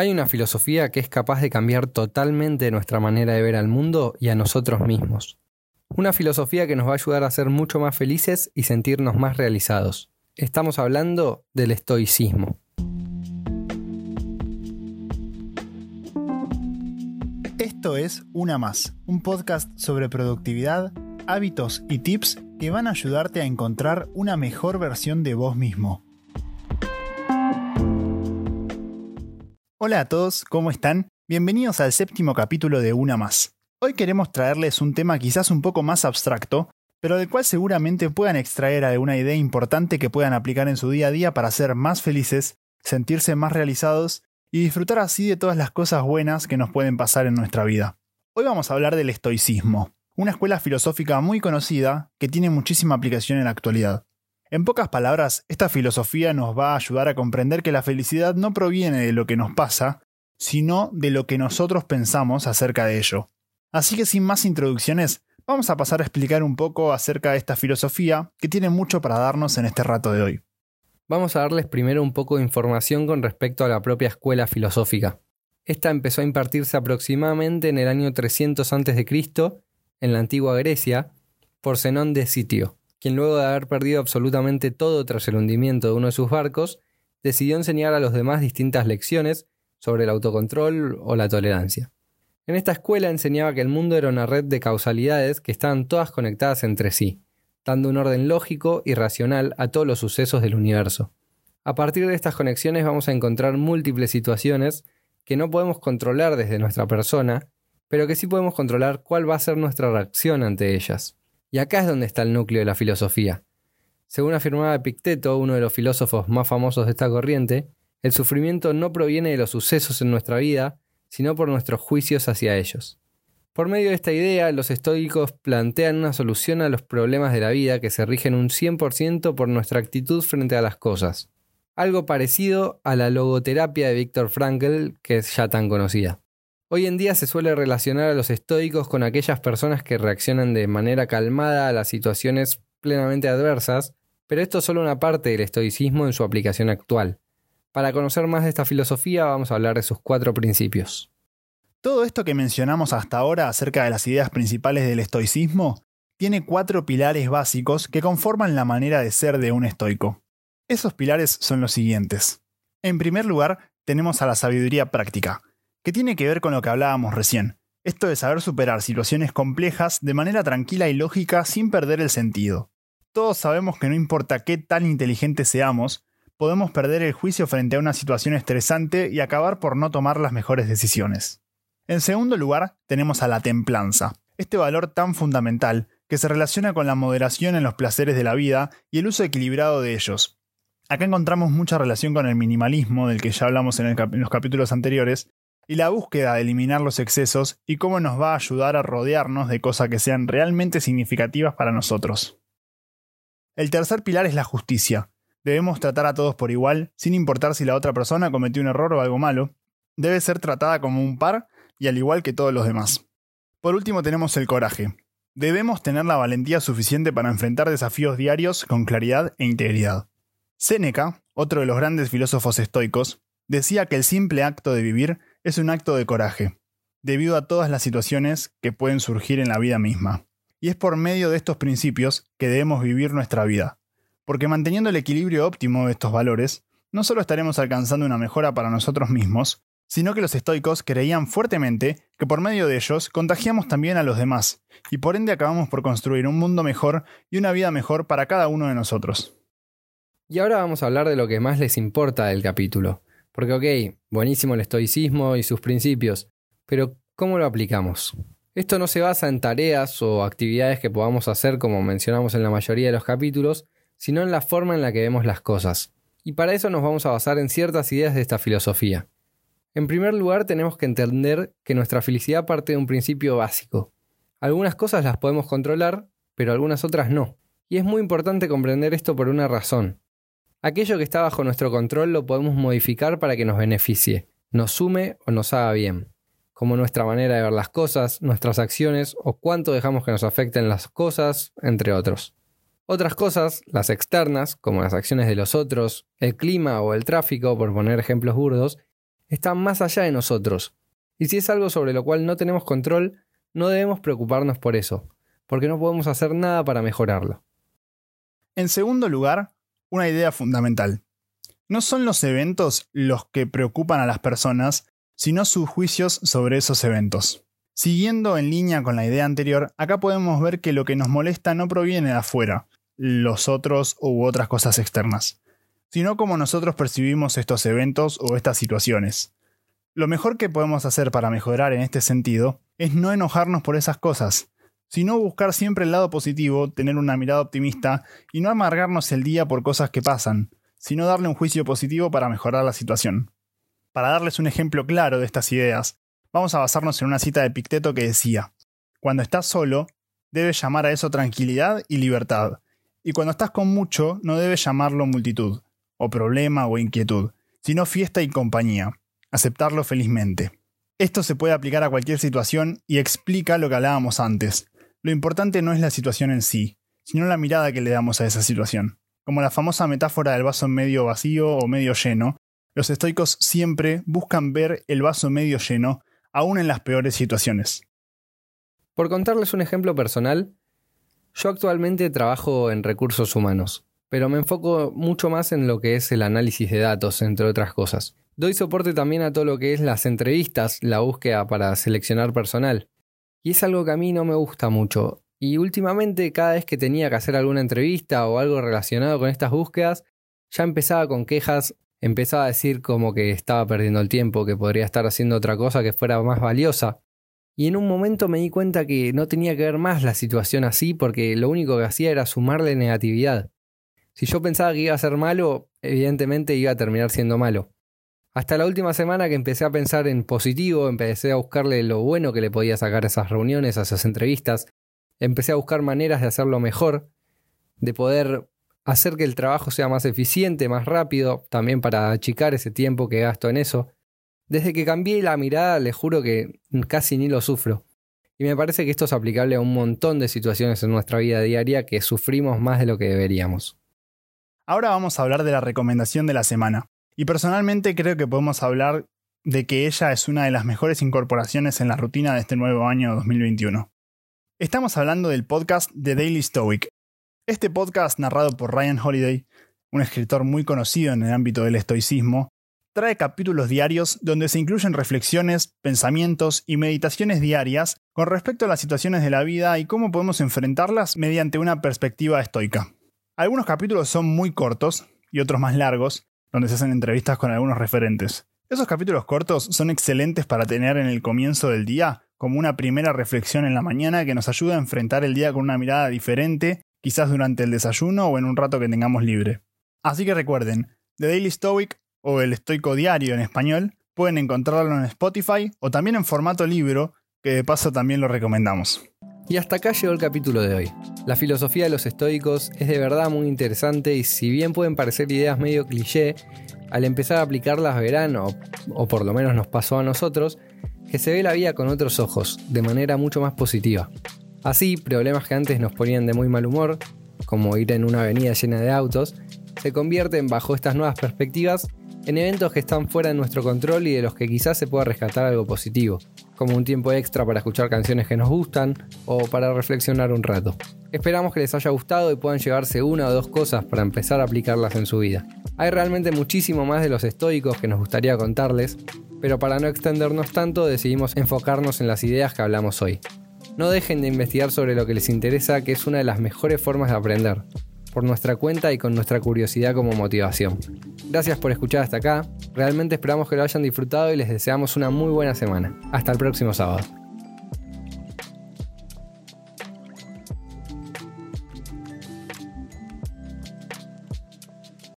Hay una filosofía que es capaz de cambiar totalmente nuestra manera de ver al mundo y a nosotros mismos. Una filosofía que nos va a ayudar a ser mucho más felices y sentirnos más realizados. Estamos hablando del estoicismo. Esto es Una Más, un podcast sobre productividad, hábitos y tips que van a ayudarte a encontrar una mejor versión de vos mismo. Hola a todos, ¿cómo están? Bienvenidos al séptimo capítulo de Una Más. Hoy queremos traerles un tema quizás un poco más abstracto, pero del cual seguramente puedan extraer alguna idea importante que puedan aplicar en su día a día para ser más felices, sentirse más realizados y disfrutar así de todas las cosas buenas que nos pueden pasar en nuestra vida. Hoy vamos a hablar del estoicismo, una escuela filosófica muy conocida que tiene muchísima aplicación en la actualidad. En pocas palabras, esta filosofía nos va a ayudar a comprender que la felicidad no proviene de lo que nos pasa, sino de lo que nosotros pensamos acerca de ello. Así que sin más introducciones, vamos a pasar a explicar un poco acerca de esta filosofía que tiene mucho para darnos en este rato de hoy. Vamos a darles primero un poco de información con respecto a la propia escuela filosófica. Esta empezó a impartirse aproximadamente en el año 300 a.C. en la antigua Grecia por Zenón de Sitio quien luego de haber perdido absolutamente todo tras el hundimiento de uno de sus barcos, decidió enseñar a los demás distintas lecciones sobre el autocontrol o la tolerancia. En esta escuela enseñaba que el mundo era una red de causalidades que estaban todas conectadas entre sí, dando un orden lógico y racional a todos los sucesos del universo. A partir de estas conexiones vamos a encontrar múltiples situaciones que no podemos controlar desde nuestra persona, pero que sí podemos controlar cuál va a ser nuestra reacción ante ellas. Y acá es donde está el núcleo de la filosofía. Según afirmaba Epicteto, uno de los filósofos más famosos de esta corriente, el sufrimiento no proviene de los sucesos en nuestra vida, sino por nuestros juicios hacia ellos. Por medio de esta idea, los estoicos plantean una solución a los problemas de la vida que se rigen un 100% por nuestra actitud frente a las cosas. Algo parecido a la logoterapia de Viktor Frankl, que es ya tan conocida. Hoy en día se suele relacionar a los estoicos con aquellas personas que reaccionan de manera calmada a las situaciones plenamente adversas, pero esto es solo una parte del estoicismo en su aplicación actual. Para conocer más de esta filosofía vamos a hablar de sus cuatro principios. Todo esto que mencionamos hasta ahora acerca de las ideas principales del estoicismo tiene cuatro pilares básicos que conforman la manera de ser de un estoico. Esos pilares son los siguientes. En primer lugar, tenemos a la sabiduría práctica, que tiene que ver con lo que hablábamos recién. Esto de saber superar situaciones complejas de manera tranquila y lógica sin perder el sentido. Todos sabemos que no importa qué tan inteligentes seamos, podemos perder el juicio frente a una situación estresante y acabar por no tomar las mejores decisiones. En segundo lugar, tenemos a la templanza, este valor tan fundamental que se relaciona con la moderación en los placeres de la vida y el uso equilibrado de ellos. Acá encontramos mucha relación con el minimalismo, del que ya hablamos en, en los capítulos anteriores, y la búsqueda de eliminar los excesos y cómo nos va a ayudar a rodearnos de cosas que sean realmente significativas para nosotros. El tercer pilar es la justicia. Debemos tratar a todos por igual, sin importar si la otra persona cometió un error o algo malo. Debe ser tratada como un par y al igual que todos los demás. Por último tenemos el coraje. Debemos tener la valentía suficiente para enfrentar desafíos diarios con claridad e integridad. Séneca, otro de los grandes filósofos estoicos, decía que el simple acto de vivir es un acto de coraje, debido a todas las situaciones que pueden surgir en la vida misma. Y es por medio de estos principios que debemos vivir nuestra vida, porque manteniendo el equilibrio óptimo de estos valores, no solo estaremos alcanzando una mejora para nosotros mismos, sino que los estoicos creían fuertemente que por medio de ellos contagiamos también a los demás, y por ende acabamos por construir un mundo mejor y una vida mejor para cada uno de nosotros. Y ahora vamos a hablar de lo que más les importa del capítulo, porque, ok, buenísimo el estoicismo y sus principios, pero ¿cómo lo aplicamos? Esto no se basa en tareas o actividades que podamos hacer como mencionamos en la mayoría de los capítulos, sino en la forma en la que vemos las cosas. Y para eso nos vamos a basar en ciertas ideas de esta filosofía. En primer lugar, tenemos que entender que nuestra felicidad parte de un principio básico. Algunas cosas las podemos controlar, pero algunas otras no. Y es muy importante comprender esto por una razón. Aquello que está bajo nuestro control lo podemos modificar para que nos beneficie, nos sume o nos haga bien, como nuestra manera de ver las cosas, nuestras acciones o cuánto dejamos que nos afecten las cosas, entre otros. Otras cosas, las externas, como las acciones de los otros, el clima o el tráfico, por poner ejemplos burdos, está más allá de nosotros. Y si es algo sobre lo cual no tenemos control, no debemos preocuparnos por eso, porque no podemos hacer nada para mejorarlo. En segundo lugar, una idea fundamental. No son los eventos los que preocupan a las personas, sino sus juicios sobre esos eventos. Siguiendo en línea con la idea anterior, acá podemos ver que lo que nos molesta no proviene de afuera, los otros u otras cosas externas, sino como nosotros percibimos estos eventos o estas situaciones. Lo mejor que podemos hacer para mejorar en este sentido es no enojarnos por esas cosas, sino buscar siempre el lado positivo, tener una mirada optimista y no amargarnos el día por cosas que pasan, sino darle un juicio positivo para mejorar la situación. Para darles un ejemplo claro de estas ideas, vamos a basarnos en una cita de Picteto que decía, Cuando estás solo, debes llamar a eso tranquilidad y libertad, y cuando estás con mucho, no debes llamarlo multitud, o problema o inquietud, sino fiesta y compañía aceptarlo felizmente. Esto se puede aplicar a cualquier situación y explica lo que hablábamos antes. Lo importante no es la situación en sí, sino la mirada que le damos a esa situación. Como la famosa metáfora del vaso medio vacío o medio lleno, los estoicos siempre buscan ver el vaso medio lleno, aún en las peores situaciones. Por contarles un ejemplo personal, yo actualmente trabajo en recursos humanos, pero me enfoco mucho más en lo que es el análisis de datos, entre otras cosas. Doy soporte también a todo lo que es las entrevistas, la búsqueda para seleccionar personal. Y es algo que a mí no me gusta mucho. Y últimamente cada vez que tenía que hacer alguna entrevista o algo relacionado con estas búsquedas, ya empezaba con quejas, empezaba a decir como que estaba perdiendo el tiempo, que podría estar haciendo otra cosa que fuera más valiosa. Y en un momento me di cuenta que no tenía que ver más la situación así porque lo único que hacía era sumarle negatividad. Si yo pensaba que iba a ser malo, evidentemente iba a terminar siendo malo. Hasta la última semana que empecé a pensar en positivo, empecé a buscarle lo bueno que le podía sacar a esas reuniones, a esas entrevistas, empecé a buscar maneras de hacerlo mejor, de poder hacer que el trabajo sea más eficiente, más rápido, también para achicar ese tiempo que gasto en eso. Desde que cambié la mirada, les juro que casi ni lo sufro. Y me parece que esto es aplicable a un montón de situaciones en nuestra vida diaria que sufrimos más de lo que deberíamos. Ahora vamos a hablar de la recomendación de la semana. Y personalmente creo que podemos hablar de que ella es una de las mejores incorporaciones en la rutina de este nuevo año 2021. Estamos hablando del podcast The Daily Stoic. Este podcast, narrado por Ryan Holiday, un escritor muy conocido en el ámbito del estoicismo, trae capítulos diarios donde se incluyen reflexiones, pensamientos y meditaciones diarias con respecto a las situaciones de la vida y cómo podemos enfrentarlas mediante una perspectiva estoica. Algunos capítulos son muy cortos y otros más largos, donde se hacen entrevistas con algunos referentes. Esos capítulos cortos son excelentes para tener en el comienzo del día como una primera reflexión en la mañana que nos ayuda a enfrentar el día con una mirada diferente, quizás durante el desayuno o en un rato que tengamos libre. Así que recuerden, The Daily Stoic o el Estoico Diario en español pueden encontrarlo en Spotify o también en formato libro, que de paso también lo recomendamos. Y hasta acá llegó el capítulo de hoy. La filosofía de los estoicos es de verdad muy interesante y si bien pueden parecer ideas medio cliché, al empezar a aplicarlas verán, o, o por lo menos nos pasó a nosotros, que se ve la vida con otros ojos, de manera mucho más positiva. Así, problemas que antes nos ponían de muy mal humor, como ir en una avenida llena de autos, se convierten bajo estas nuevas perspectivas en eventos que están fuera de nuestro control y de los que quizás se pueda rescatar algo positivo, como un tiempo extra para escuchar canciones que nos gustan o para reflexionar un rato. Esperamos que les haya gustado y puedan llevarse una o dos cosas para empezar a aplicarlas en su vida. Hay realmente muchísimo más de los estoicos que nos gustaría contarles, pero para no extendernos tanto decidimos enfocarnos en las ideas que hablamos hoy. No dejen de investigar sobre lo que les interesa, que es una de las mejores formas de aprender por nuestra cuenta y con nuestra curiosidad como motivación. Gracias por escuchar hasta acá, realmente esperamos que lo hayan disfrutado y les deseamos una muy buena semana. Hasta el próximo sábado.